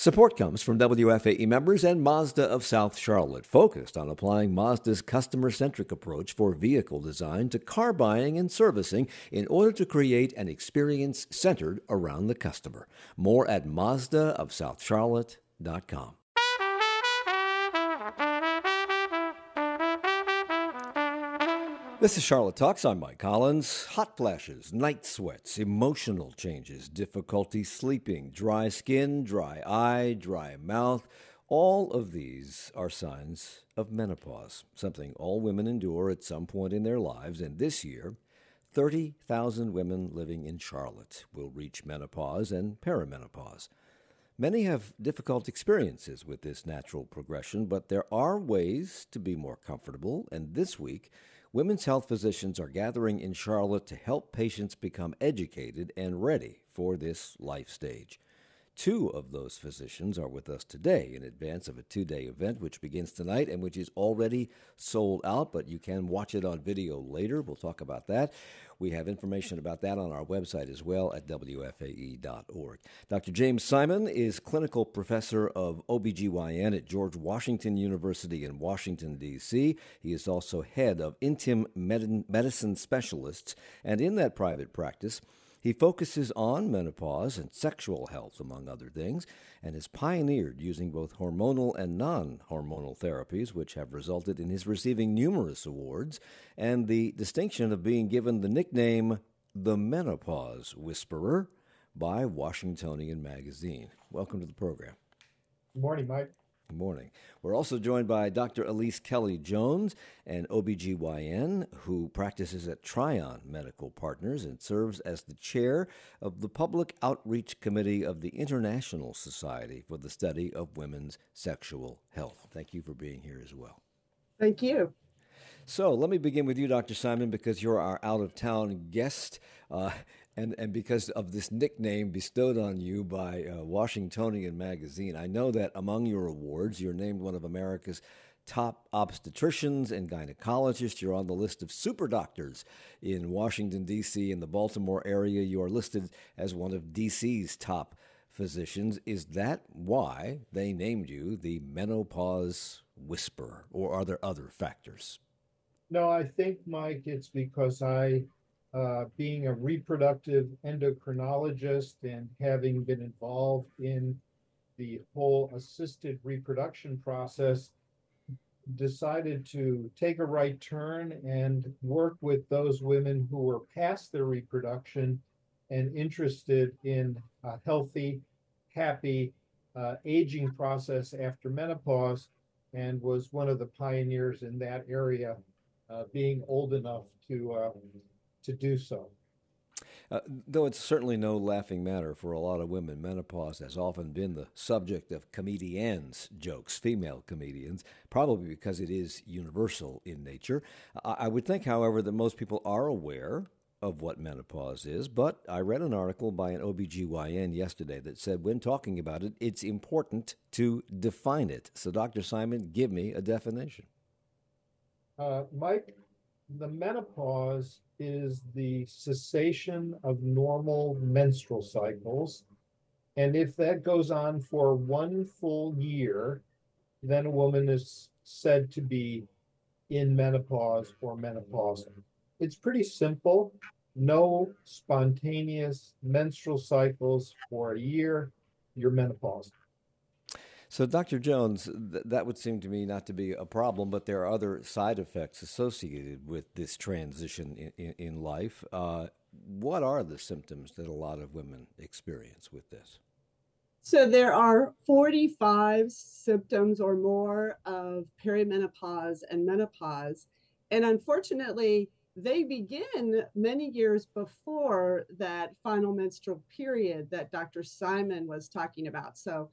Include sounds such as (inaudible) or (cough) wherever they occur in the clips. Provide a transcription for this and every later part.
Support comes from WFAE members and Mazda of South Charlotte, focused on applying Mazda's customer centric approach for vehicle design to car buying and servicing in order to create an experience centered around the customer. More at MazdaofSouthCharlotte.com. This is Charlotte Talks. I'm Mike Collins. Hot flashes, night sweats, emotional changes, difficulty sleeping, dry skin, dry eye, dry mouth. All of these are signs of menopause, something all women endure at some point in their lives. And this year, 30,000 women living in Charlotte will reach menopause and perimenopause. Many have difficult experiences with this natural progression, but there are ways to be more comfortable. And this week, Women's health physicians are gathering in Charlotte to help patients become educated and ready for this life stage. Two of those physicians are with us today in advance of a two day event which begins tonight and which is already sold out, but you can watch it on video later. We'll talk about that. We have information about that on our website as well at WFAE.org. Dr. James Simon is clinical professor of OBGYN at George Washington University in Washington, D.C. He is also head of Intim Medicine Specialists, and in that private practice, he focuses on menopause and sexual health, among other things, and has pioneered using both hormonal and non hormonal therapies, which have resulted in his receiving numerous awards and the distinction of being given the nickname the Menopause Whisperer by Washingtonian Magazine. Welcome to the program. Good morning, Mike. Good morning. We're also joined by Dr. Elise Kelly Jones, an OBGYN who practices at Tryon Medical Partners and serves as the chair of the Public Outreach Committee of the International Society for the Study of Women's Sexual Health. Thank you for being here as well. Thank you. So let me begin with you, Dr. Simon, because you're our out of town guest. Uh, and and because of this nickname bestowed on you by uh, Washingtonian magazine, I know that among your awards, you're named one of America's top obstetricians and gynecologists. You're on the list of super doctors in Washington D.C. and the Baltimore area. You are listed as one of D.C.'s top physicians. Is that why they named you the menopause whisperer, or are there other factors? No, I think, Mike, it's because I uh, being a reproductive endocrinologist and having been involved in the whole assisted reproduction process, decided to take a right turn and work with those women who were past their reproduction and interested in a healthy, happy uh, aging process after menopause, and was one of the pioneers in that area, uh, being old enough to uh, to do so. Uh, though it's certainly no laughing matter for a lot of women, menopause has often been the subject of comedians' jokes, female comedians, probably because it is universal in nature. I, I would think, however, that most people are aware of what menopause is, but I read an article by an OBGYN yesterday that said when talking about it, it's important to define it. So, Dr. Simon, give me a definition. Uh, Mike, the menopause is the cessation of normal menstrual cycles. And if that goes on for one full year, then a woman is said to be in menopause or menopausal. It's pretty simple. No spontaneous menstrual cycles for a year, you're menopausal. So, Dr. Jones, th- that would seem to me not to be a problem, but there are other side effects associated with this transition in, in, in life. Uh, what are the symptoms that a lot of women experience with this? So, there are 45 symptoms or more of perimenopause and menopause. And unfortunately, they begin many years before that final menstrual period that Dr. Simon was talking about. So,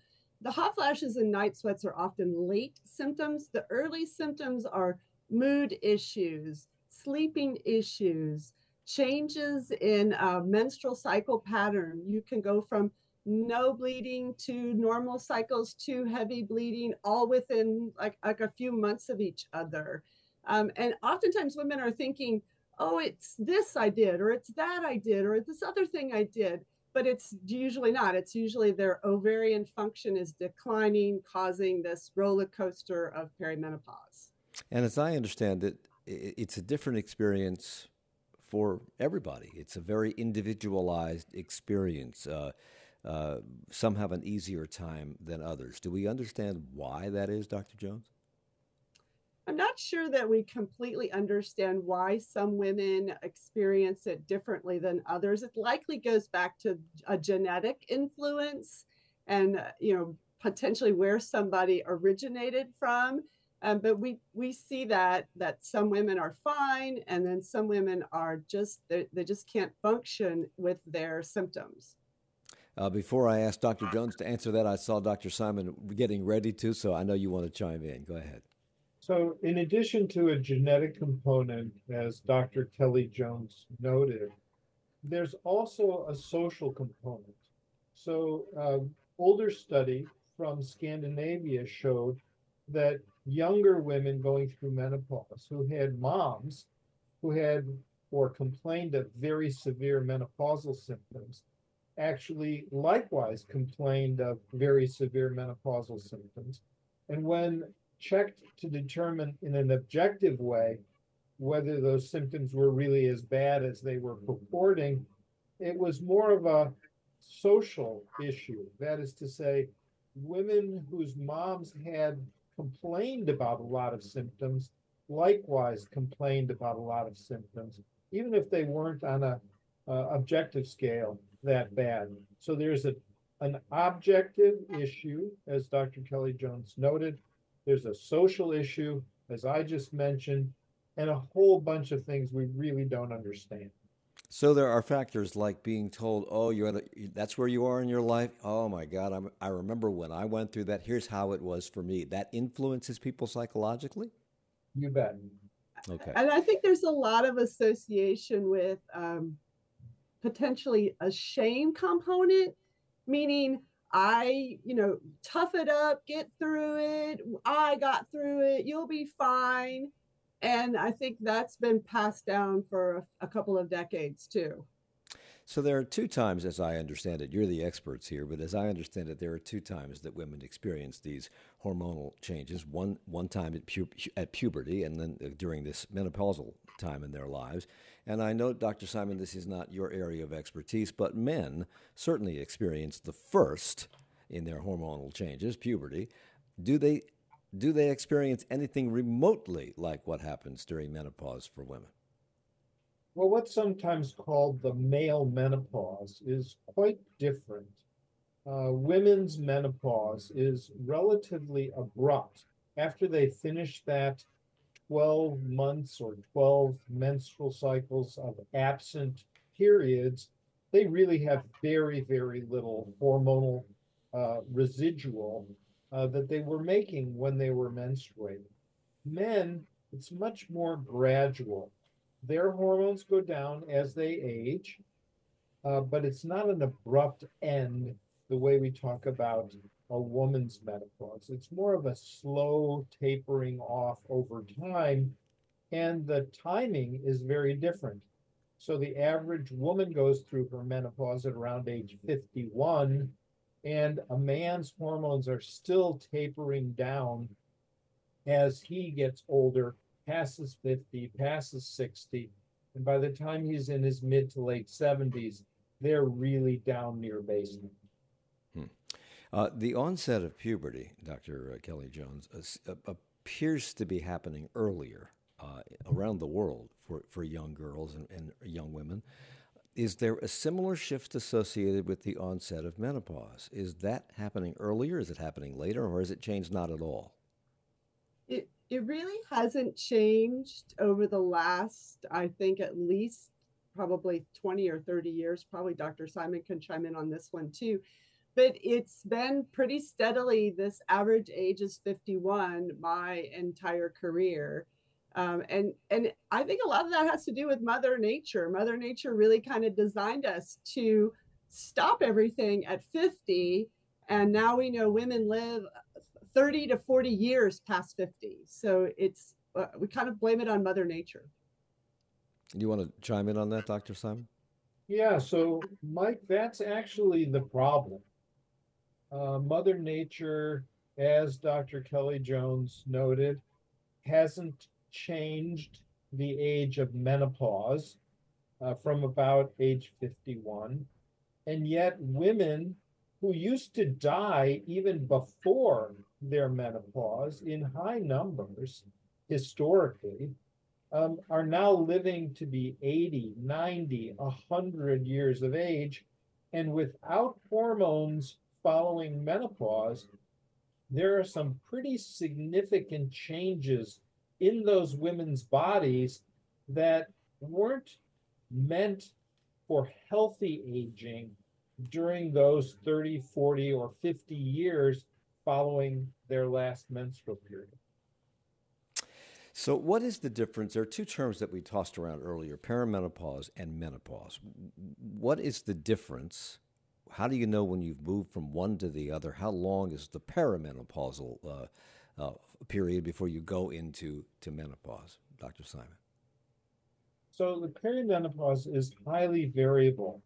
the hot flashes and night sweats are often late symptoms. The early symptoms are mood issues, sleeping issues, changes in a menstrual cycle pattern. You can go from no bleeding to normal cycles to heavy bleeding all within like, like a few months of each other. Um, and oftentimes women are thinking, oh, it's this I did, or it's that I did, or this other thing I did. But it's usually not. It's usually their ovarian function is declining, causing this roller coaster of perimenopause. And as I understand it, it's a different experience for everybody. It's a very individualized experience. Uh, uh, some have an easier time than others. Do we understand why that is, Dr. Jones? I'm not sure that we completely understand why some women experience it differently than others. It likely goes back to a genetic influence and, uh, you know, potentially where somebody originated from. Um, but we we see that that some women are fine, and then some women are just they, they just can't function with their symptoms. Uh, before I ask Dr. Jones to answer that, I saw Dr. Simon getting ready to, so I know you want to chime in. Go ahead. So, in addition to a genetic component, as Dr. Kelly Jones noted, there's also a social component. So, uh, older study from Scandinavia showed that younger women going through menopause who had moms who had or complained of very severe menopausal symptoms actually likewise complained of very severe menopausal symptoms. And when checked to determine in an objective way whether those symptoms were really as bad as they were purporting, it was more of a social issue. That is to say, women whose moms had complained about a lot of symptoms likewise complained about a lot of symptoms, even if they weren't on a uh, objective scale that bad. So there's a an objective issue, as Dr. Kelly Jones noted, there's a social issue, as I just mentioned, and a whole bunch of things we really don't understand. So there are factors like being told, "Oh, you're at a, that's where you are in your life." Oh my God, I'm, I remember when I went through that. Here's how it was for me. That influences people psychologically. You bet. Okay. And I think there's a lot of association with um, potentially a shame component, meaning I, you know, tough it up, get through it. I got through it. You'll be fine. And I think that's been passed down for a, a couple of decades too. So there are two times, as I understand it, you're the experts here, but as I understand it, there are two times that women experience these hormonal changes. One one time at, pu- at puberty, and then uh, during this menopausal time in their lives. And I know, Dr. Simon, this is not your area of expertise, but men certainly experience the first in their hormonal changes, puberty. Do they do they experience anything remotely like what happens during menopause for women? Well, what's sometimes called the male menopause is quite different. Uh, women's menopause is relatively abrupt. After they finish that 12 months or 12 menstrual cycles of absent periods, they really have very, very little hormonal uh, residual uh, that they were making when they were menstruating. Men, it's much more gradual. Their hormones go down as they age, uh, but it's not an abrupt end the way we talk about a woman's menopause. It's more of a slow tapering off over time, and the timing is very different. So the average woman goes through her menopause at around age 51, and a man's hormones are still tapering down as he gets older, passes 50, passes 60, and by the time he's in his mid to late 70s, they're really down near baseline. Uh, the onset of puberty, Dr. Uh, Kelly Jones, uh, appears to be happening earlier uh, around the world for, for young girls and, and, young women. Is there a similar shift associated with the onset of menopause? Is that happening earlier? Is it happening later? Or has it changed not at all? It, it really hasn't changed over the last, I think, at least probably 20 or 30 years. Probably Dr. Simon can chime in on this one too but it's been pretty steadily this average age is 51 my entire career. Um, and and i think a lot of that has to do with mother nature. Mother nature really kind of designed us to stop everything at 50 and now we know women live 30 to 40 years past 50 so it's uh, we kind of blame it on mother nature. Do you want to chime in on that dr simon? Yeah, so Mike, that's actually the problem. Uh, Mother Nature, as Dr. Kelly Jones noted, hasn't changed the age of menopause uh, from about age 51. And yet, women who used to die even before their menopause in high numbers historically um, are now living to be 80, 90, 100 years of age. And without hormones following menopause, there are some pretty significant changes in those women's bodies that weren't meant for healthy aging during those 30, 40, or 50 years following their last menstrual period. So, what is the difference? There are two terms that we tossed around earlier perimenopause and menopause. What is the difference? How do you know when you've moved from one to the other? How long is the perimenopausal uh, uh, period before you go into to menopause, Dr. Simon? So, the perimenopause is highly variable.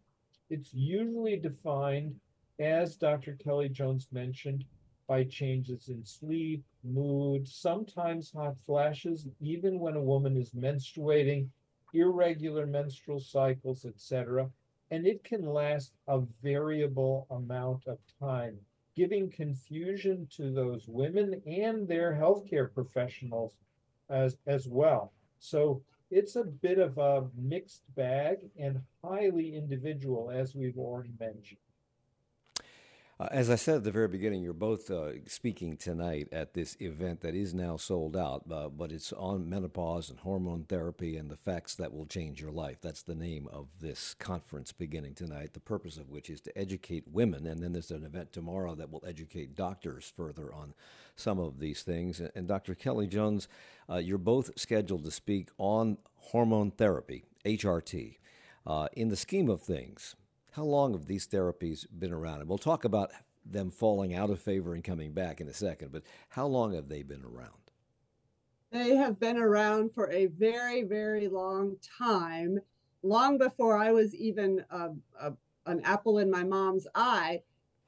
It's usually defined, as Dr. Kelly Jones mentioned, by changes in sleep, mood, sometimes hot flashes, even when a woman is menstruating, irregular menstrual cycles, etc. And it can last a variable amount of time, giving confusion to those women and their healthcare professionals as, as well. So it's a bit of a mixed bag and highly individual, as we've already mentioned. Uh, as I said at the very beginning, you're both uh, speaking tonight at this event that is now sold out, uh, but it's on menopause and hormone therapy and the facts that will change your life. That's the name of this conference beginning tonight, the purpose of which is to educate women. And then there's an event tomorrow that will educate doctors further on some of these things. And, and Dr. Kelly Jones, uh, you're both scheduled to speak on hormone therapy, HRT. Uh, in the scheme of things, how long have these therapies been around? And we'll talk about them falling out of favor and coming back in a second, but how long have they been around? They have been around for a very, very long time, long before I was even a, a, an apple in my mom's eye.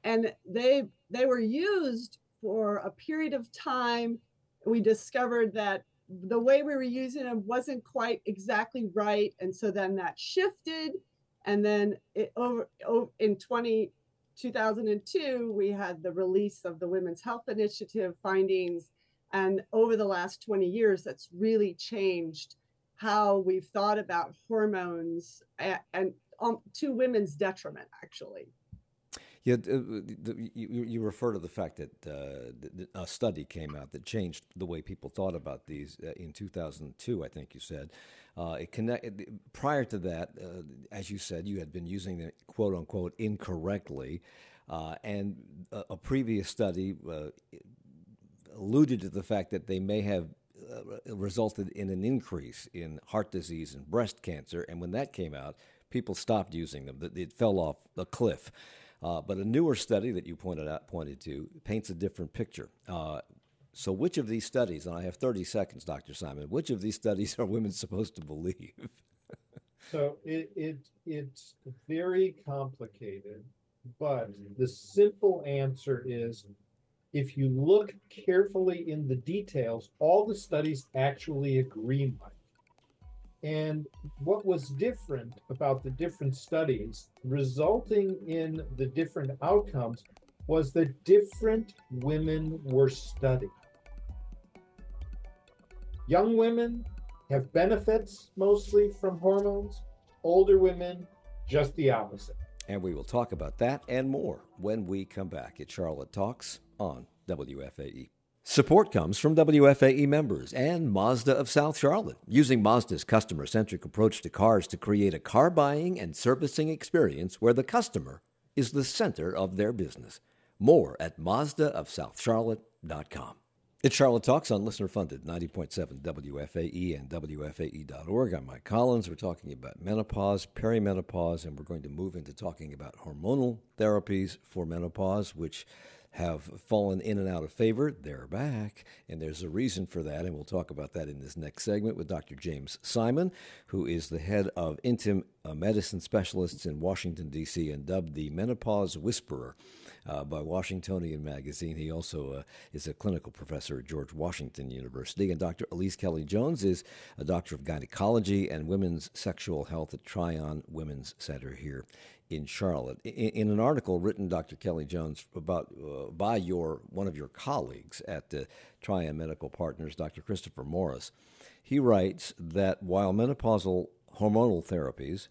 And they they were used for a period of time. We discovered that the way we were using them wasn't quite exactly right. And so then that shifted and then it, over, over in 20, 2002, we had the release of the Women's Health Initiative findings. And over the last 20 years, that's really changed how we've thought about hormones and, and um, to women's detriment, actually. Yeah, uh, you, you refer to the fact that uh, a study came out that changed the way people thought about these uh, in 2002, I think you said. Uh, it connect, prior to that, uh, as you said, you had been using it quote unquote incorrectly. Uh, and a, a, previous study alluded to the fact that they may have resulted in an increase in heart disease and breast cancer. And when that came out, people stopped using them. It fell off a cliff. Uh, but a newer study that you pointed out pointed to paints a different picture. Uh, so, which of these studies, and I have 30 seconds, Dr. Simon, which of these studies (laughs) are women supposed to believe? so, it, it, it's very complicated, but the simple answer is if you look carefully in the details, all the studies actually agree, Mike. And what was different about the different studies resulting in the different outcomes was that different women were studied. Young women have benefits mostly from hormones, older women, just the opposite. And we will talk about that and more when we come back at Charlotte Talks on WFAE. Support comes from WFAE members and Mazda of South Charlotte, using Mazda's customer centric approach to cars to create a car buying and servicing experience where the customer is the center of their business. More at MazdaofSouthCharlotte.com. It's Charlotte Talks on listener funded 90.7 WFAE and WFAE.org. I'm Mike Collins. We're talking about menopause, perimenopause, and we're going to move into talking about hormonal therapies for menopause, which have fallen in and out of favor. They're back, and there's a reason for that, and we'll talk about that in this next segment with Dr. James Simon, who is the head of Intim uh, medicine specialists in Washington, D.C., and dubbed the Menopause Whisperer uh, by Washingtonian Magazine. He also uh, is a clinical professor at George Washington University. And Dr. Elise Kelly Jones is a doctor of gynecology and women's sexual health at Tryon Women's Center here in Charlotte. In, in an article written, Dr. Kelly Jones, about uh, by your one of your colleagues at the Tryon Medical Partners, Dr. Christopher Morris, he writes that while menopausal hormonal therapies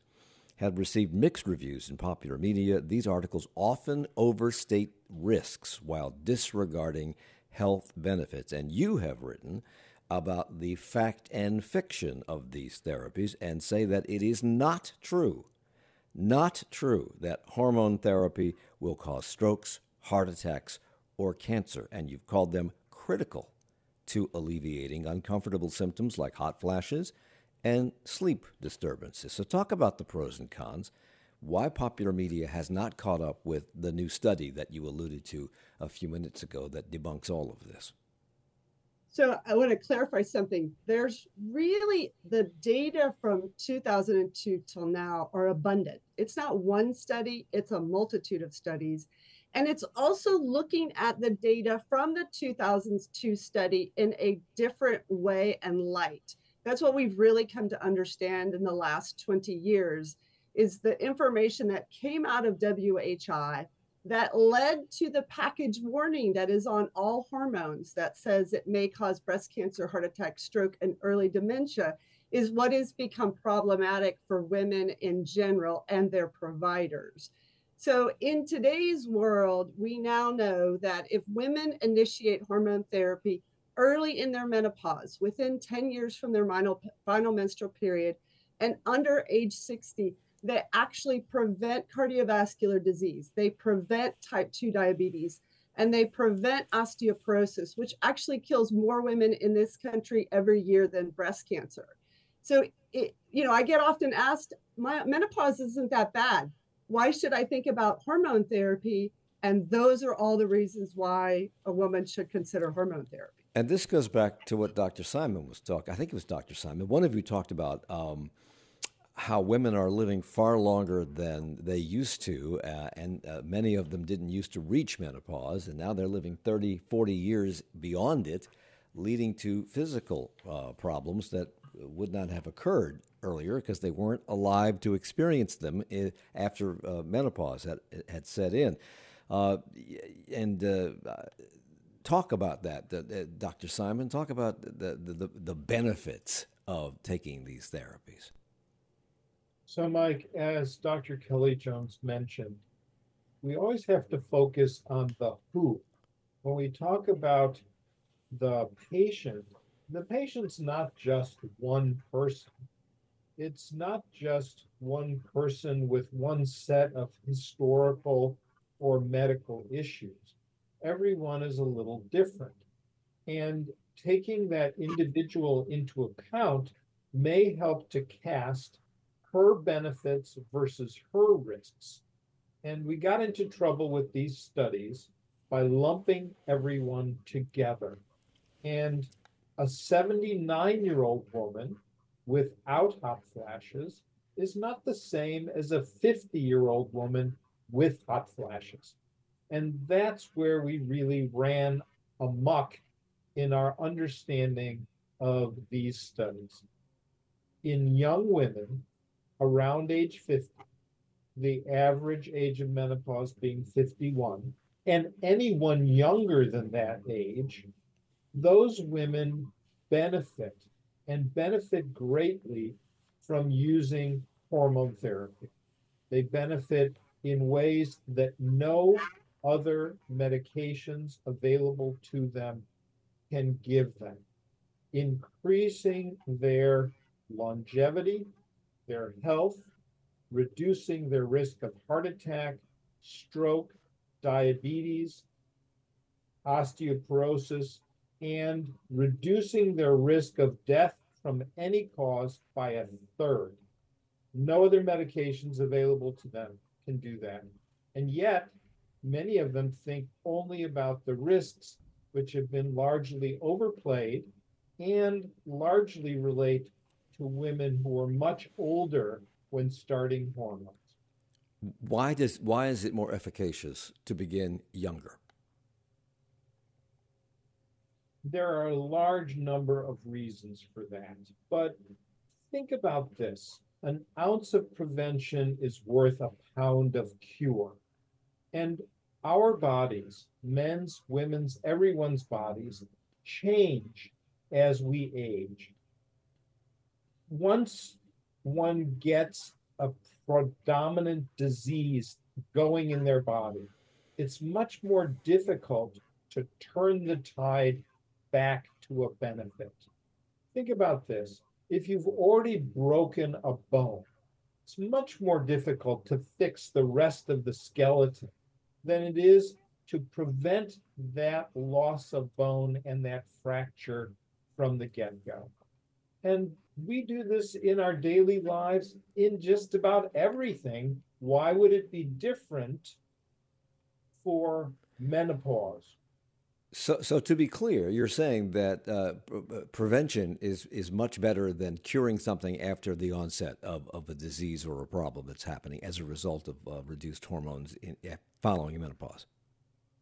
had received mixed reviews in popular media, these articles often overstate risks while disregarding health benefits. And you have written about the fact and fiction of these therapies and say that it is not true, not true that hormone therapy will cause strokes, heart attacks, or cancer. And you've called them critical to alleviating uncomfortable symptoms like hot flashes and sleep disturbances. So, talk about the pros and cons, why popular media has not caught up with the new study that you alluded to a few minutes ago that debunks all of this. So, I want to clarify something. There's really the data from 2002 till now are abundant. It's not one study, it's a multitude of studies. And it's also looking at the data from the 2002 study in a different way and light that's what we've really come to understand in the last 20 years is the information that came out of WHI that led to the package warning that is on all hormones that says it may cause breast cancer, heart attack, stroke, and early dementia is what has become problematic for women in general and their providers. So, in today's world, we now know that if women initiate hormone therapy, early in their menopause, within 10 years from their final, final menstrual period, and under age 60, they actually prevent cardiovascular disease. They prevent type 2 diabetes and they prevent osteoporosis, which actually kills more women in this country every year than breast cancer. So, it, you know, I get often asked, my menopause isn't that bad. Why should I think about hormone therapy? And those are all the reasons why a woman should consider hormone therapy. And this goes back to what Dr. Simon was talking. I think it was Dr. Simon. One of you talked about um, how women are living far longer than they used to, uh, and uh, many of them didn't used to reach menopause, and now they're living 30, 40 years beyond it, leading to physical uh, problems that would not have occurred earlier because they weren't alive to experience them after uh, menopause had, had set in. Uh, and uh, talk about that, Dr. Simon. Talk about the, the, the benefits of taking these therapies. So, Mike, as Dr. Kelly Jones mentioned, we always have to focus on the who. When we talk about the patient, the patient's not just one person. It's not just one person with one set of historical or medical issues everyone is a little different. And taking that individual into account may help to cast her benefits versus her risks. And we got into trouble with these studies by lumping everyone together. And a 79 year old woman without hot flashes is not the same as a 50 year old woman with hot flashes. And that's where we really ran amuck in our understanding of these studies. In young women around age 50, the average age of menopause being 51, and anyone younger than that age, those women benefit and benefit greatly from using hormone therapy. They benefit in ways that no other medications available to them can give them, increasing their longevity, their health, reducing their risk of heart attack, stroke, diabetes, osteoporosis, and reducing their risk of death from any cause by a third. No other medications available to them can do that. And yet, many of them think only about the risks, which have been largely overplayed and largely relate to women who are much older when starting hormones. Why does why is it more efficacious to begin younger? There are a large number of reasons for that, but think about this. An ounce of prevention is worth a pound of cure. And our bodies, men's, women's, everyone's bodies, change as we age. Once one gets a predominant disease going in their body, it's much more difficult to turn the tide back to a benefit. Think about this. If you've already broken a bone, it's much more difficult to fix the rest of the skeleton than it is to prevent that loss of bone and that fracture from the get go. And we do this in our daily lives in just about everything. Why would it be different for menopause? So, so to be clear, you're saying that uh, prevention is is much better than curing something after the onset of, of a disease or a problem that's happening as a result of uh, reduced hormones in, following menopause.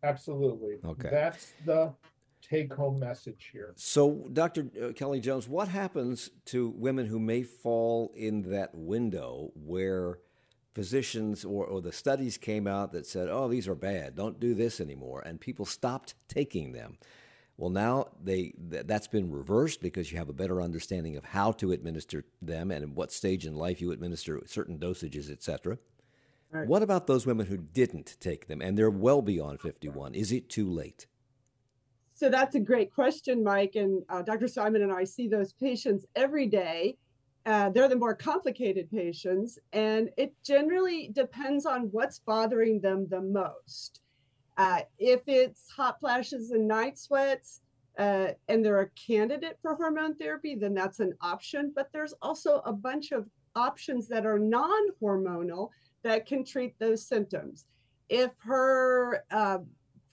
Absolutely. Okay. That's the take home message here. So, Dr. Uh, Kelly Jones, what happens to women who may fall in that window where physicians or, or the studies came out that said, oh, these are bad, don't do this anymore, and people stopped taking them? Well, now they th- that's been reversed because you have a better understanding of how to administer them and in what stage in life you administer certain dosages, etc. Right. What about those women who didn't take them and they're well beyond 51? Is it too late? So that's a great question, Mike. And uh, Dr. Simon and I see those patients every day. Uh, they're the more complicated patients, and it generally depends on what's bothering them the most. Uh, if it's hot flashes and night sweats, uh, and they're a candidate for hormone therapy, then that's an option. But there's also a bunch of options that are non hormonal that can treat those symptoms. If her uh,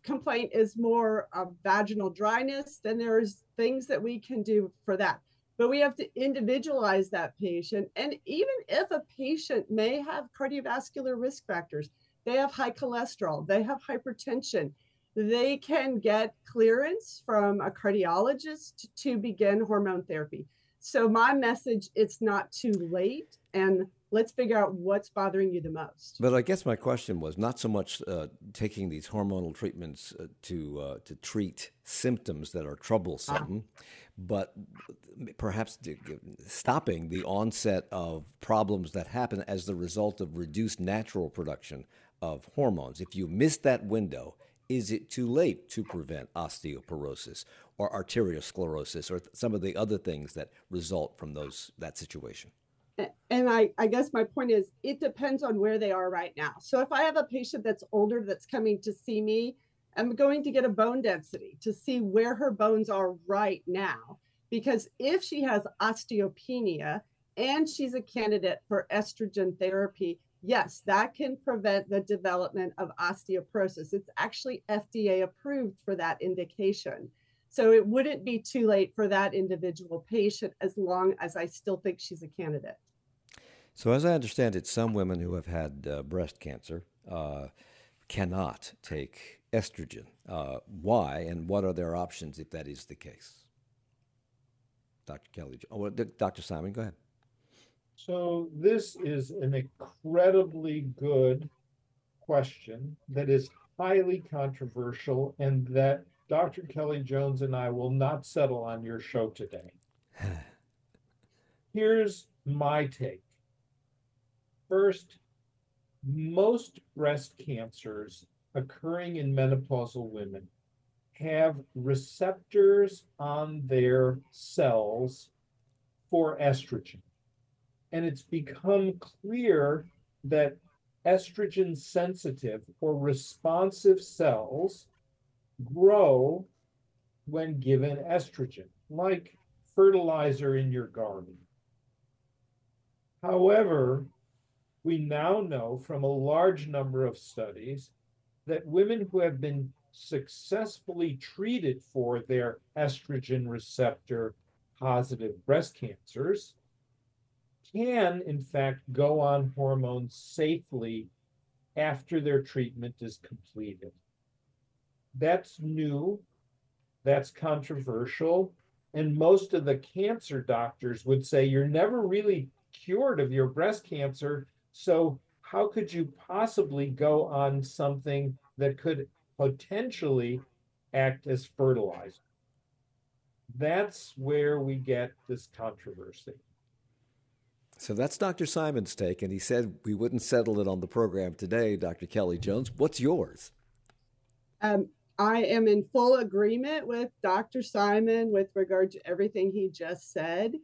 complaint is more of vaginal dryness, then there's things that we can do for that. But we have to individualize that patient. And even if a patient may have cardiovascular risk factors, they have high cholesterol, they have hypertension, they can get clearance from a cardiologist to begin hormone therapy. So my message, it's not too late. And let's figure out what's bothering you the most. But I guess my question was not so much uh, taking these hormonal treatments uh, to uh, to treat symptoms that are troublesome, ah. but perhaps stopping the onset of problems that happen as the result of reduced natural production of hormones. If you miss that window, is it too late to prevent osteoporosis or arteriosclerosis or some of the other things that result from those that situation? And I, I guess my point is it depends on where they are right now. So if I have a patient that's older that's coming to see me, I'm going to get a bone density to see where her bones are right now. Because if she has osteopenia and she's a candidate for estrogen therapy, yes, that can prevent the development of osteoporosis. It's actually FDA approved for that indication. So it wouldn't be too late for that individual patient as long as I still think she's a candidate. So, as I understand it, some women who have had uh, breast cancer uh, cannot take estrogen. Uh, why, and what are their options if that is the case? Dr. Kelly, oh, Dr. Simon, go ahead. So, this is an incredibly good question that is highly controversial and that Dr. Kelly Jones and I will not settle on your show today. (laughs) Here's my take First, most breast cancers occurring in menopausal women have receptors on their cells for estrogen. And it's become clear that estrogen sensitive or responsive cells grow when given estrogen, like fertilizer in your garden. However, we now know from a large number of studies that women who have been successfully treated for their estrogen receptor positive breast cancers can, in fact, go on hormones safely after their treatment is completed. That's new, that's controversial, and most of the cancer doctors would say you're never really cured of your breast cancer. So, how could you possibly go on something that could potentially act as fertilizer? That's where we get this controversy. So that's Dr. Simon's take, and he said we wouldn't settle it on the program today, Dr. Kelly Jones. What's yours? Um, I am in full agreement with Dr. Simon with regard to everything he just said.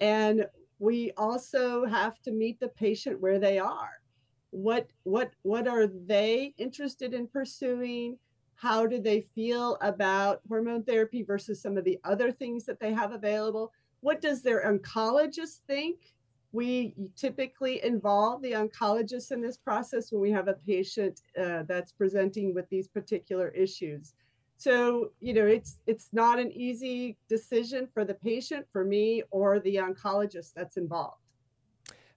And we also have to meet the patient where they are. What what what are they interested in pursuing? How do they feel about hormone therapy versus some of the other things that they have available? What does their oncologist think? We typically involve the oncologist in this process when we have a patient uh, that's presenting with these particular issues. So, you know, it's it's not an easy decision for the patient, for me, or the oncologist that's involved.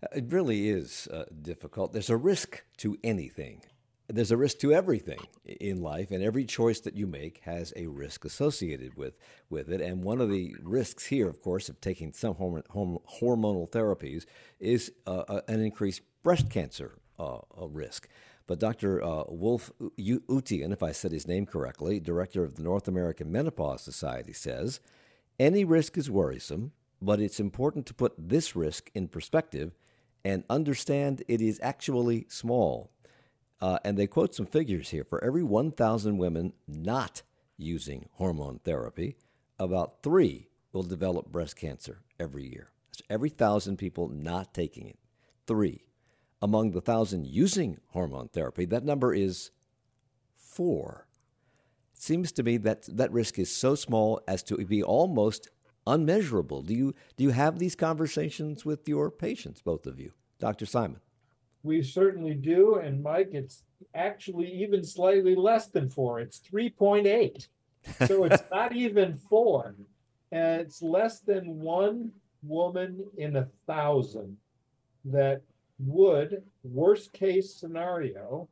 Uh, it really is uh, difficult. There's a risk to anything. There's a risk to everything in life, and every choice that you make has a risk associated with with it. And one of the risks here, of course, of taking some hormonal therapies is uh, an increased breast cancer uh, risk. But Dr. Uh, Wulf Utian, if I said his name correctly, director of the North American Menopause Society, says any risk is worrisome, but it's important to put this risk in perspective and understand it is actually small. Uh, and they quote some figures here. For every 1,000 women not using hormone therapy, about three will develop breast cancer every year. That's every thousand people not taking it, three among the thousand using hormone therapy, that number is four. It seems to me that that risk is so small as to be almost unmeasurable. Do you do you have these conversations with your patients, both of you, Dr. Simon? We certainly do, and Mike, it's actually even slightly less than four. It's three point eight, (laughs) so it's not even four, and it's less than one woman in a thousand that would, worst case scenario,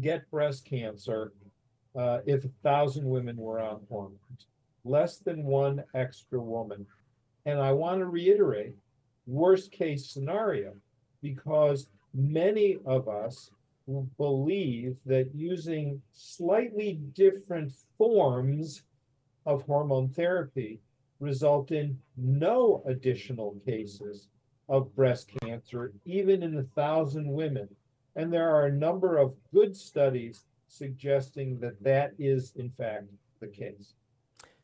get breast cancer uh, if a thousand women were on hormones, less than one extra woman. And I want to reiterate worst case scenario because many of us believe that using slightly different forms of hormone therapy result in no additional cases of breast cancer, even in a thousand women. And there are a number of good studies suggesting that that is, in fact, the case.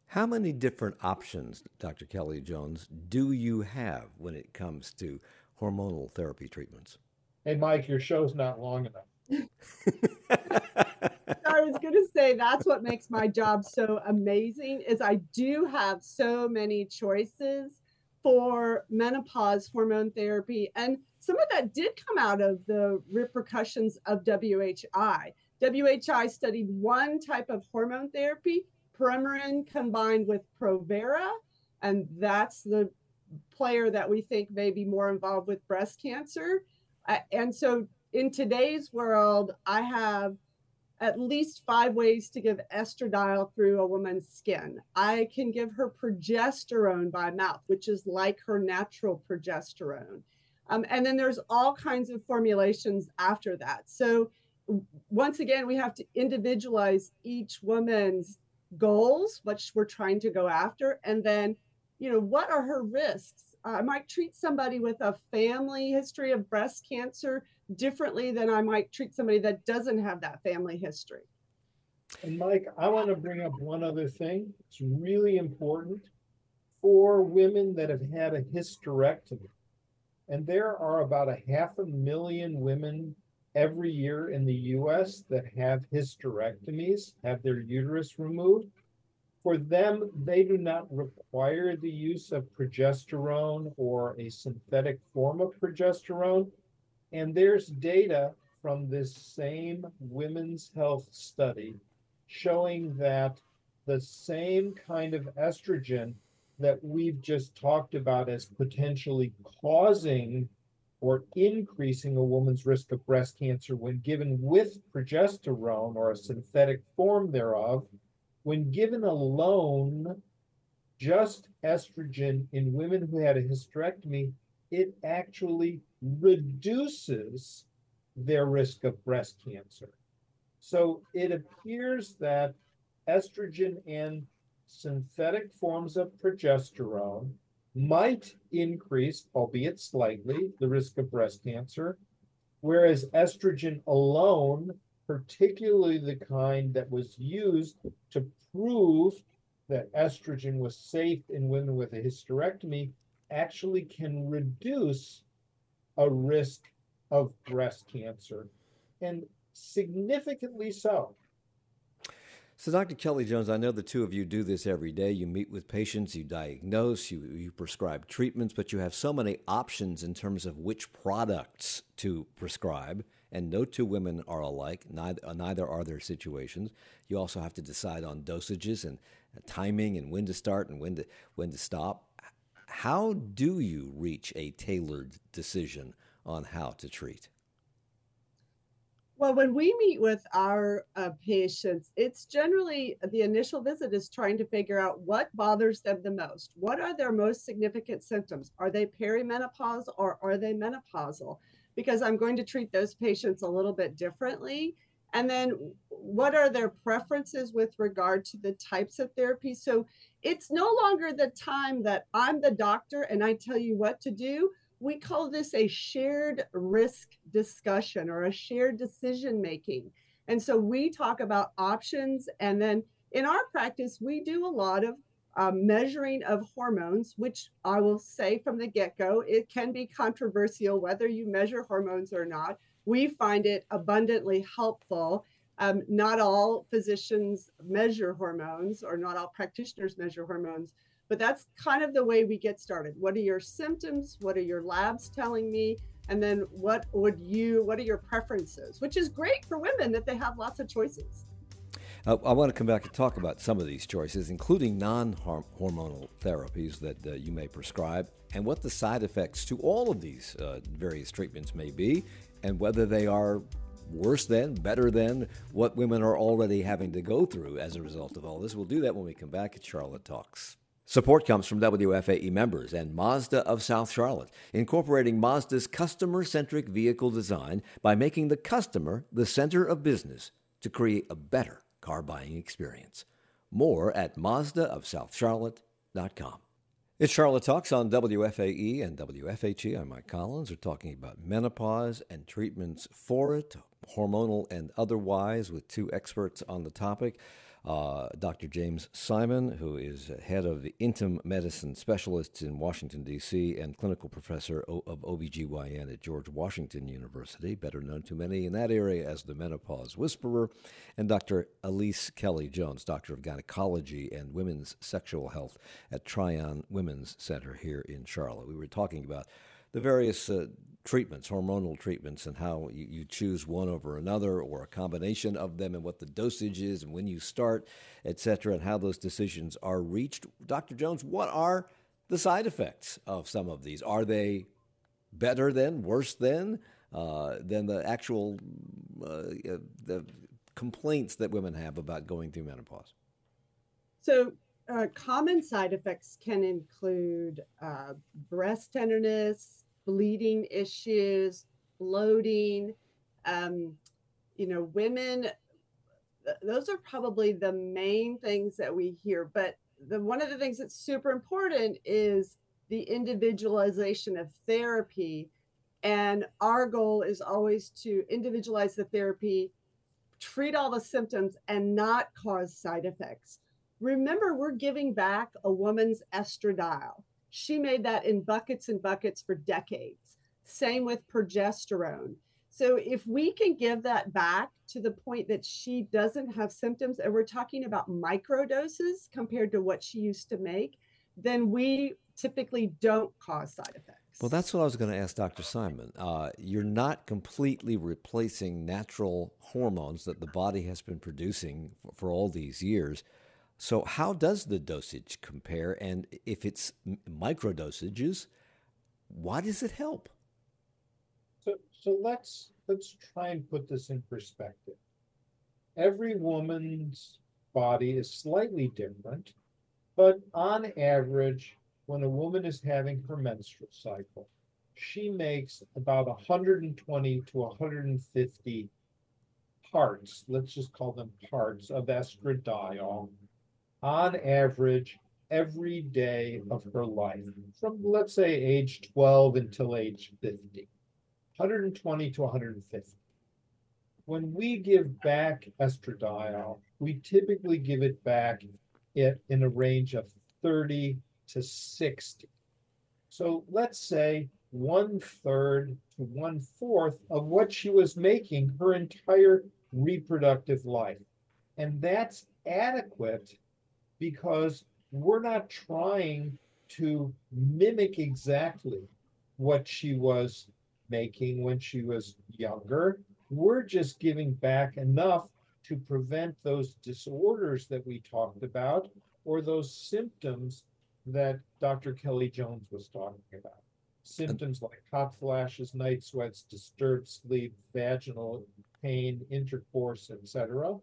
How many different options, Dr. Kelly Jones, do you have when it comes to hormonal therapy treatments? Hey, Mike, your show's not long enough. (laughs) (laughs) I was going to say that's what makes my job so amazing is I do have so many choices for menopause hormone therapy. And some of that did come out of the repercussions of WHI. WHI studied one type of hormone therapy, Premarin combined with Provera, and that's the player that we think may be more involved with breast cancer. And so in today's world, I have at least five ways to give estradiol through a woman's skin. I can give her progesterone by mouth, which is like her natural progesterone. Um, and then there's all kinds of formulations after that. So once again, we have to individualize each woman's goals, what we're trying to go after, and then, you know, what are her risks? I might treat somebody with a family history of breast cancer differently than I might treat somebody that doesn't have that family history. And Mike, I want to bring up one other thing. It's really important for women that have had a hysterectomy. And there are about a half a million women every year in the US that have hysterectomies, have their uterus removed. For them, they do not require the use of progesterone or a synthetic form of progesterone. And there's data from this same women's health study showing that the same kind of estrogen that we've just talked about as potentially causing or increasing a woman's risk of breast cancer when given with progesterone or a synthetic form thereof, when given alone, just estrogen in women who had a hysterectomy, it actually reduces their risk of breast cancer. So it appears that estrogen and synthetic forms of progesterone might increase, albeit slightly, the risk of breast cancer, whereas estrogen alone, particularly the kind that was used to prove that estrogen was safe in women with a hysterectomy, actually can reduce a risk of breast cancer, and significantly so. So, Dr. Kelly Jones, I know the two of you do this every day. You meet with patients, you diagnose, you, you prescribe treatments, but you have so many options in terms of which products to prescribe. And no two women are alike, neither, neither are their situations. You also have to decide on dosages and timing and when to start and when to, when to stop. How do you reach a tailored decision on how to treat? Well, when we meet with our uh, patients, it's generally the initial visit is trying to figure out what bothers them the most. What are their most significant symptoms? Are they perimenopause or are they menopausal? Because I'm going to treat those patients a little bit differently. And then what are their preferences with regard to the types of therapy? So it's no longer the time that I'm the doctor and I tell you what to do we call this a shared risk discussion or a shared decision making. And so we talk about options. And then in our practice, we do a lot of um, measuring of hormones, which I will say from the get go, it can be controversial whether you measure hormones or not. We find it abundantly helpful. Um, not all physicians measure hormones, or not all practitioners measure hormones. But that's kind of the way we get started. What are your symptoms? What are your labs telling me? And then what would you, what are your preferences? Which is great for women that they have lots of choices. Uh, I want to come back and talk about some of these choices, including non hormonal therapies that uh, you may prescribe, and what the side effects to all of these uh, various treatments may be, and whether they are worse than, better than what women are already having to go through as a result of all this. We'll do that when we come back at Charlotte Talks. Support comes from WFAE members and Mazda of South Charlotte, incorporating Mazda's customer centric vehicle design by making the customer the center of business to create a better car buying experience. More at MazdaofSouthCharlotte.com. It's Charlotte Talks on WFAE and WFHE. I'm Mike Collins. We're talking about menopause and treatments for it, hormonal and otherwise, with two experts on the topic uh, Dr. James Simon, who is head of the Intim Medicine Specialists in Washington, D.C., and clinical professor of OBGYN at George Washington University, better known to many in that area as the Menopause Whisperer, and Dr. Elise Kelly Jones, Doctor of Gynecology and Women's Sexual Health at Tryon Women's Center here in Charlotte. We were talking about the various uh, treatments, hormonal treatments, and how you, you, choose one over another or a combination of them and what the dosage is and when you start, et cetera, and how those decisions are reached. Dr. Jones, what are the side effects of some of these? Are they better than, worse than, uh, than the actual uh, the complaints that women have about going through menopause? So, uh, common side effects can include uh, breast tenderness, bleeding issues, bloating. Um, you know, women, th- those are probably the main things that we hear. But the one of the things that's super important is the individualization of therapy. And our goal is always to individualize the therapy, treat all the symptoms, and not cause side effects. Remember, we're giving back a woman's estradiol. She made that in buckets and buckets for decades. Same with progesterone. So if we can give that back to the point that she doesn't have symptoms, and we're talking about micro doses compared to what she used to make, then we typically don't cause side effects. Well, that's what I was going to ask Dr. Simon. Uh, you're not completely replacing natural hormones that the body has been producing for, for all these years So, how does the dosage compare? And if it's micro dosages, why does it help? So, so let's let's try and put this in perspective. Every woman's body is slightly different, but on average, when a woman is having her menstrual cycle, she makes about 120 to 150 parts, let's just call them parts of estradiol on average every day of her life from let's say age 12 until age 50 120 to 150 when we give back estradiol we typically give it back it in a range of 30 to 60 so let's say one third to one fourth of what she was making her entire reproductive life. And that's adequate because we're not trying to mimic exactly what she was making when she was younger. We're just giving back enough to prevent those disorders that we talked about or those symptoms that Dr. Kelly Jones was talking about. Symptoms like hot flashes, night sweats, disturbed sleep, vaginal pain, intercourse, etc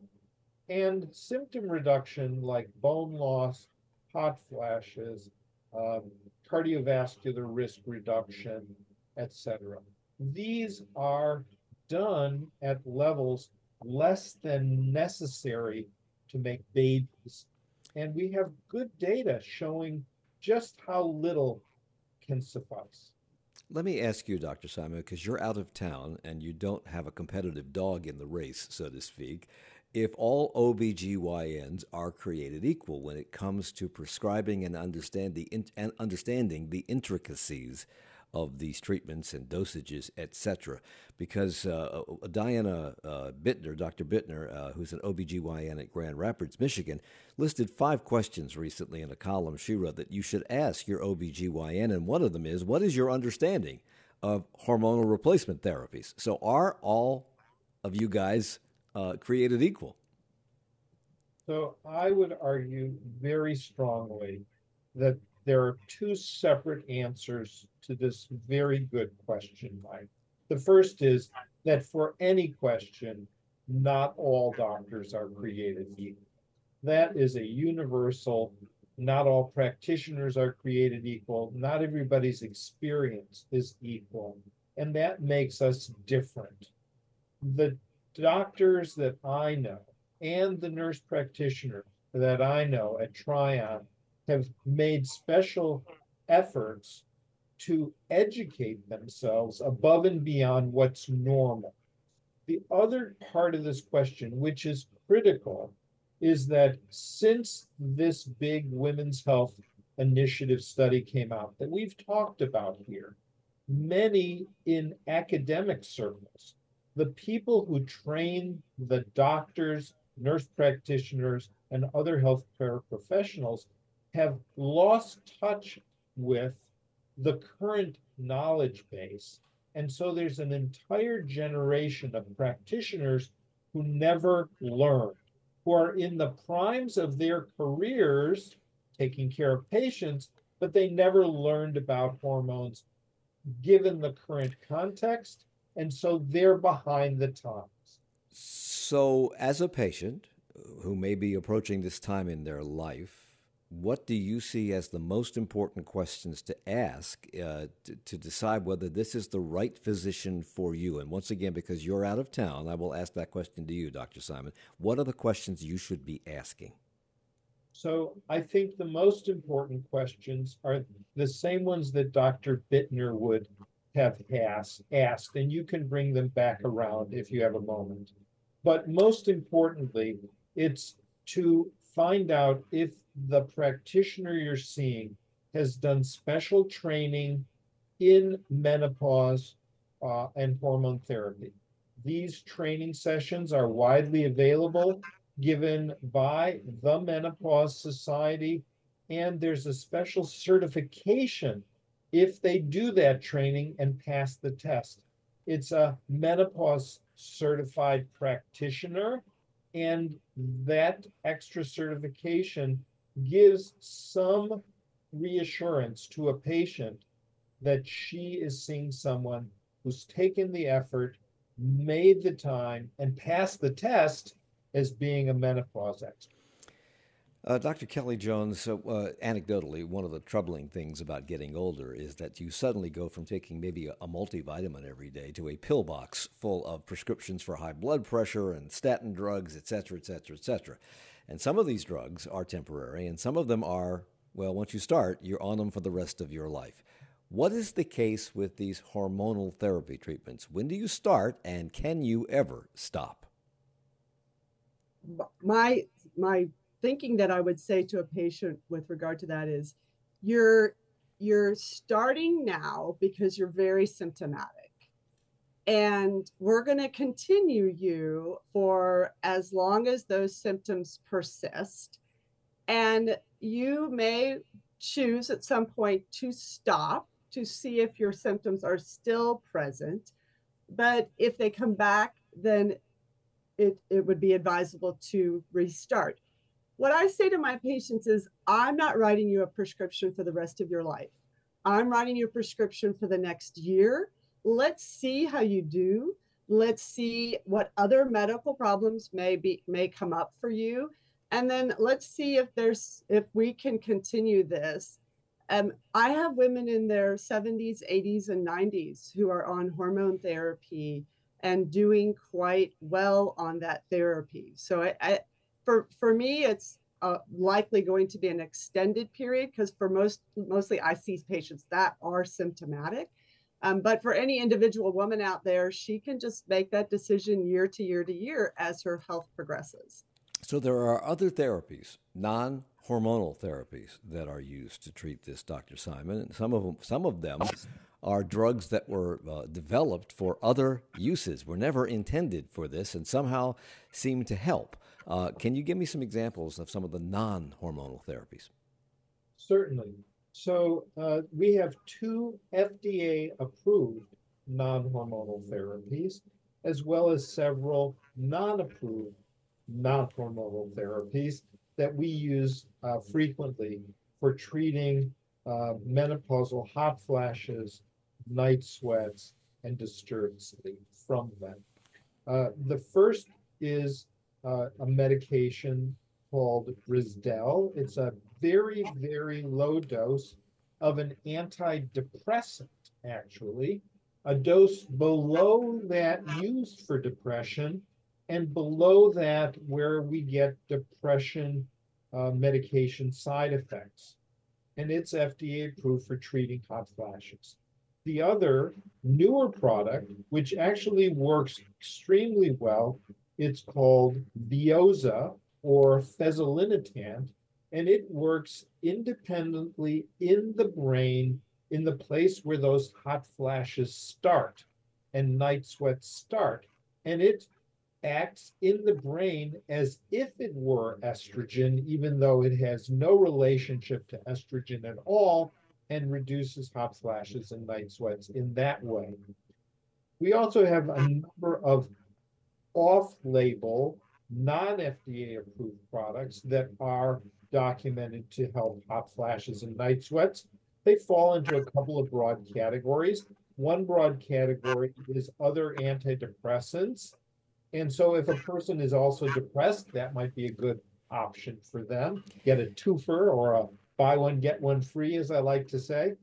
and symptom reduction like bone loss, hot flashes, um, cardiovascular risk reduction, etc. These are done at levels less than necessary to make babies. And we have good data showing just how little can suffice. Let me ask you, Dr. Simon, because you're out of town and you don't have a competitive dog in the race, so to speak if all OBGYNs are created equal when it comes to prescribing and, understand the, and understanding the intricacies of these treatments and dosages, etc. Because uh, uh, Diana uh, Bitner, Dr. Bitner, uh, who's an OBGYN at Grand Rapids, Michigan, listed five questions recently in a column she wrote that you should ask your OBGYN. And one of them is, what is your understanding of hormonal replacement therapies? So are all of you guys uh, created equal? So I would argue very strongly that there are two separate answers to this very good question, Mike. The first is that for any question, not all doctors are created equal. That is a universal, not all practitioners are created equal, not everybody's experience is equal, and that makes us different. The doctors that I know and the nurse practitioner that I know at Tryon have made special efforts to educate themselves above and beyond what's normal. The other part of this question, which is critical, is that since this big women's health initiative study came out that we've talked about here, many in academic circles the people who train the doctors, nurse practitioners, and other healthcare professionals have lost touch with the current knowledge base. And so there's an entire generation of practitioners who never learned, who are in the primes of their careers taking care of patients, but they never learned about hormones given the current context and so they're behind the times. So, as a patient who may be approaching this time in their life, what do you see as the most important questions to ask uh, to, to, decide whether this is the right physician for you? And once again, because you're out of town, I will ask that question to you, Dr. Simon. What are the questions you should be asking? So, I think the most important questions are the same ones that Dr. Bitner would have asked, asked, and you can bring them back around if you have a moment. But most importantly, it's to find out if the practitioner you're seeing has done special training in menopause uh, and hormone therapy. These training sessions are widely available, given by the Menopause Society, and there's a special certification if they do that training and pass the test. It's a menopause certified practitioner And that extra certification gives some reassurance to a patient that she is seeing someone who's taken the effort, made the time, and passed the test as being a menopause expert. Uh, Dr. Kelly Jones, uh, uh, anecdotally, one of the troubling things about getting older is that you suddenly go from taking maybe a, a, multivitamin every day to a pill box full of prescriptions for high blood pressure and statin drugs, et cetera, et cetera, et cetera. And some of these drugs are temporary, and some of them are, well, once you start, you're on them for the rest of your life. What is the case with these hormonal therapy treatments? When do you start, and can you ever stop? My my thinking that I would say to a patient with regard to that is you're you're starting now because you're very symptomatic. And we're going to continue you for as long as those symptoms persist. And you may choose at some point to stop to see if your symptoms are still present. But if they come back, then it, it would be advisable to restart what I say to my patients is I'm not writing you a prescription for the rest of your life. I'm writing you a prescription for the next year. Let's see how you do. Let's see what other medical problems may be may come up for you. And then let's see if there's if we can continue this. Um, I have women in their 70s, 80s, and 90s who are on hormone therapy and doing quite well on that therapy. So I, I for for me, it's uh, likely going to be an extended period because for most mostly I see patients that are symptomatic. Um, but for any individual woman out there, she can just make that decision year to year to year as her health progresses. So there are other therapies, non hormonal therapies that are used to treat this, Dr. Simon. And some of them, some of them are drugs that were uh, developed for other uses, were never intended for this, and somehow seem to help. Uh, can you give me some examples of some of the non hormonal therapies? Certainly. So uh, we have two FDA approved non hormonal therapies, as well as several non approved non hormonal therapies that we use uh, frequently for treating uh, menopausal hot flashes, night sweats, and disturbed sleep from them. Uh, the first is uh, a medication called Brisdelle. It's a very, very low dose of an antidepressant, actually, a dose below that used for depression and below that where we get depression uh, medication side effects. And it's FDA approved for treating hot flashes. The other newer product, which actually works extremely well, it's called Veozah or fezolinetant, and it works independently in the brain in the place where those hot flashes start and night sweats start. And it acts in the brain as if it were estrogen, even though it has no relationship to estrogen at all, and reduces hot flashes and night sweats in that way. We also have a number of off-label, non-FDA approved products that are documented to help hot flashes and night sweats. They fall into a couple of broad categories. One broad category is other antidepressants. And so if a person is also depressed, that might be a good option for them. Get a twofer or a buy one, get one free, as I like to say.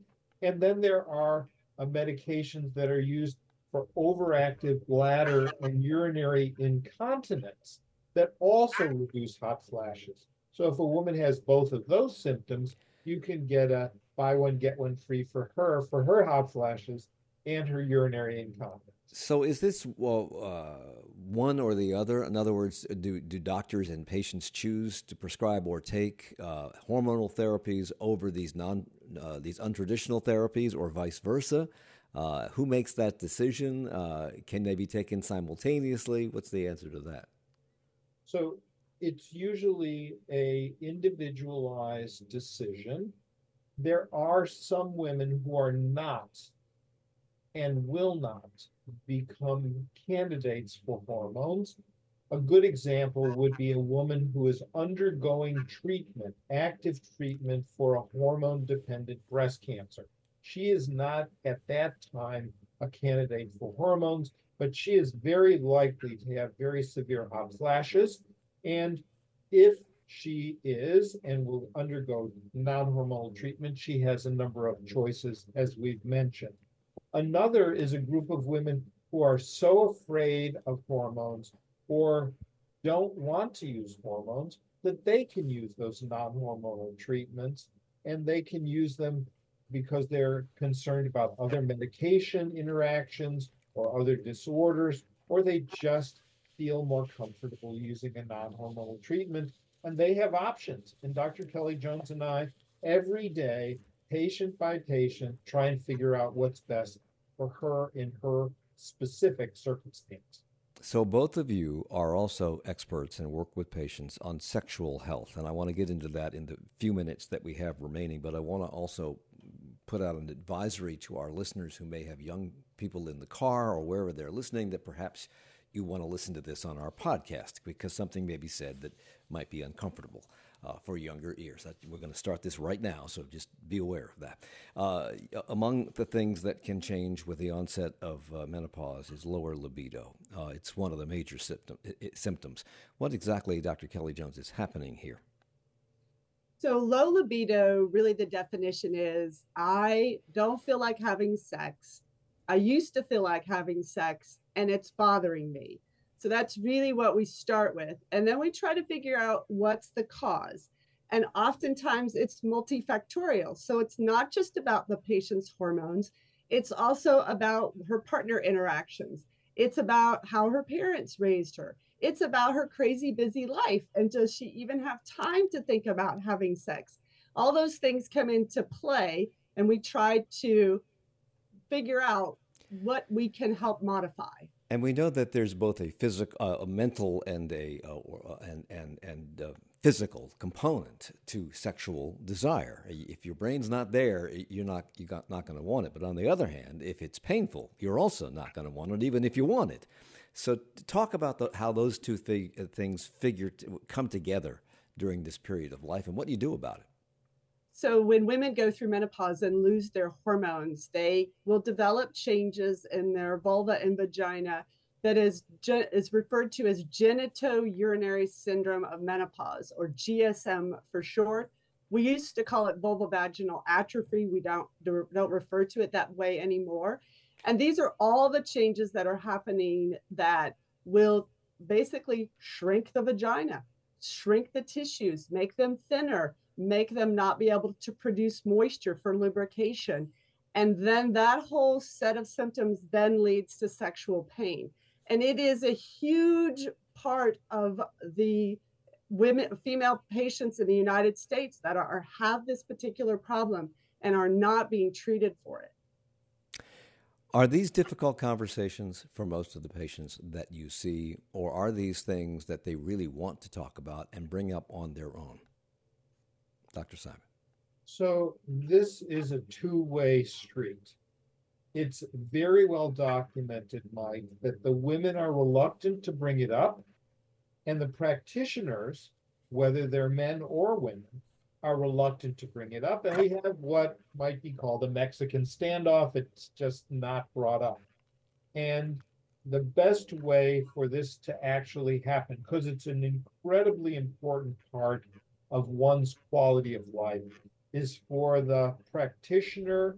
And then there are uh, medications that are used for overactive bladder and urinary incontinence that also reduce hot flashes. So if a woman has both of those symptoms, you can get a buy one get one free for her for her hot flashes and her urinary incontinence. So is this well uh, one or the other? In other words, do do doctors and patients choose to prescribe or take uh, hormonal therapies over these non uh, these untraditional therapies, or vice versa? Uh, who makes that decision? Uh, can they be taken simultaneously? What's the answer to that? So it's usually a individualized decision. There are some women who are not and will not become candidates for hormones. A good example would be a woman who is undergoing treatment, active treatment for a hormone dependent breast cancer. She is not at that time a candidate for hormones, but she is very likely to have very severe hot flashes. And if she is and will undergo non hormonal treatment, she has a number of choices, as we've mentioned. Another is a group of women who are so afraid of hormones or don't want to use hormones that they can use those non hormonal treatments and they can use them because they're concerned about other medication interactions or other disorders, or they just feel more comfortable using a non hormonal treatment. And they have options. And Dr. Kelly Jones and I, every day, patient by patient, try and figure out what's best for her in her specific circumstance. So, both of you are also experts and work with patients on sexual health. And I want to get into that in the few minutes that we have remaining, but I want to also put out an advisory to our listeners who may have young people in the car or wherever they're listening that perhaps you want to listen to this on our podcast because something may be said that might be uncomfortable uh, for younger ears. We're going to start this right now, so just be aware of that. Uh, among the things that can change with the onset of uh, menopause is lower libido. Uh, it's one of the major symptom, symptoms. What exactly, Dr. Kelly Jones, is happening here? So, low libido, really the definition is I don't feel like having sex. I used to feel like having sex and it's bothering me. So that's really what we start with. And then we try to figure out what's the cause. And oftentimes it's multifactorial. So it's not just about the patient's hormones, it's also about her partner interactions. It's about how her parents raised her. It's about her crazy busy life. And does she even have time to think about having sex? All those things come into play. And we try to figure out what we can help modify. And we know that there's both a physical, uh, a mental, and a uh, uh, and and and uh, physical component to sexual desire. If your brain's not there, you're not you're not going to want it. But on the other hand, if it's painful, you're also not going to want it, even if you want it. So talk about the, how those two th- uh, things figure come together during this period of life, and what do you do about it. So, when women go through menopause and lose their hormones, they will develop changes in their vulva and vagina that is, is referred to as genitourinary syndrome of menopause, or GSM for short. We used to call it vulvovaginal atrophy. We don't, don't refer to it that way anymore. And these are all the changes that are happening that will basically shrink the vagina, shrink the tissues, make them thinner, make them not be able to produce moisture for lubrication. And then that whole set of symptoms then leads to sexual pain. And it is a huge part of the women female patients in the United States that are have this particular problem and are not being treated for it. Are these difficult conversations for most of the patients that you see, or are these things that they really want to talk about and bring up on their own? Dr. Simon? So this is a two-way street. It's very well documented, Mike, that the women are reluctant to bring it up, and the practitioners, whether they're men or women, are reluctant to bring it up. And we have what might be called a Mexican standoff. It's just not brought up. And the best way for this to actually happen, because it's an incredibly important part of one's quality of life is for the practitioner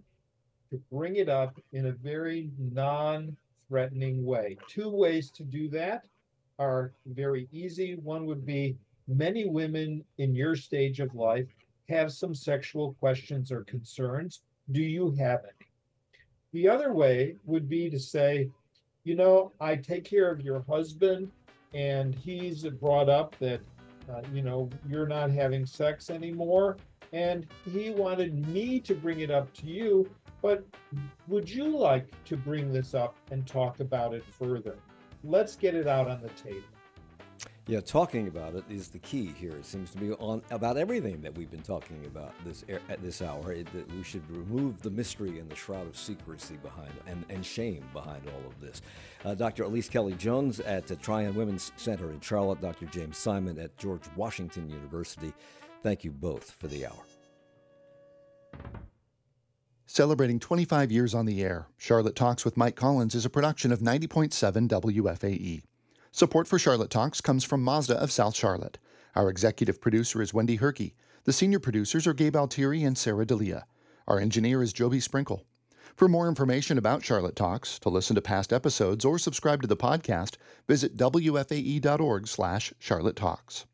to bring it up in a very non threatening way. Two ways to do that are very easy. One would be many women in your stage of life have some sexual questions or concerns. Do you have any? The other way would be to say, you know, I take care of your husband, and he's brought up that uh, you know, you're not having sex anymore. And he wanted me to bring it up to you, but would you like to bring this up and talk about it further? Let's get it out on the table. Yeah, talking about it is the key here. It seems to be on about everything that we've been talking about this at this hour. It, that we should remove the mystery and the shroud of secrecy behind and, and shame behind all of this. Uh, Dr. Elise Kelly Jones at the Tryon Women's Center in Charlotte. Dr. James Simon at George Washington University. Thank you both for the hour. Celebrating 25 years on the air, Charlotte Talks with Mike Collins is a production of 90.7 WFAE. Support for Charlotte Talks comes from Mazda of South Charlotte. Our executive producer is Wendy Herkey. The senior producers are Gabe Altieri and Sarah Delia. Our engineer is Joby Sprinkle. For more information about Charlotte Talks, to listen to past episodes, or subscribe to the podcast, visit wfae.org slash Charlotte Talks.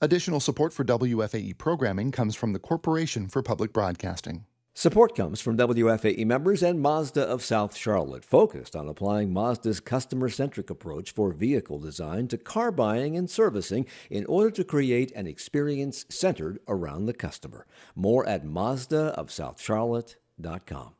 Additional support for WFAE programming comes from the Corporation for Public Broadcasting. Support comes from WFAE members and Mazda of South Charlotte, focused on applying Mazda's customer centric approach for vehicle design to car buying and servicing in order to create an experience centered around the customer. More at Mazdaofsouthcharlotte.com.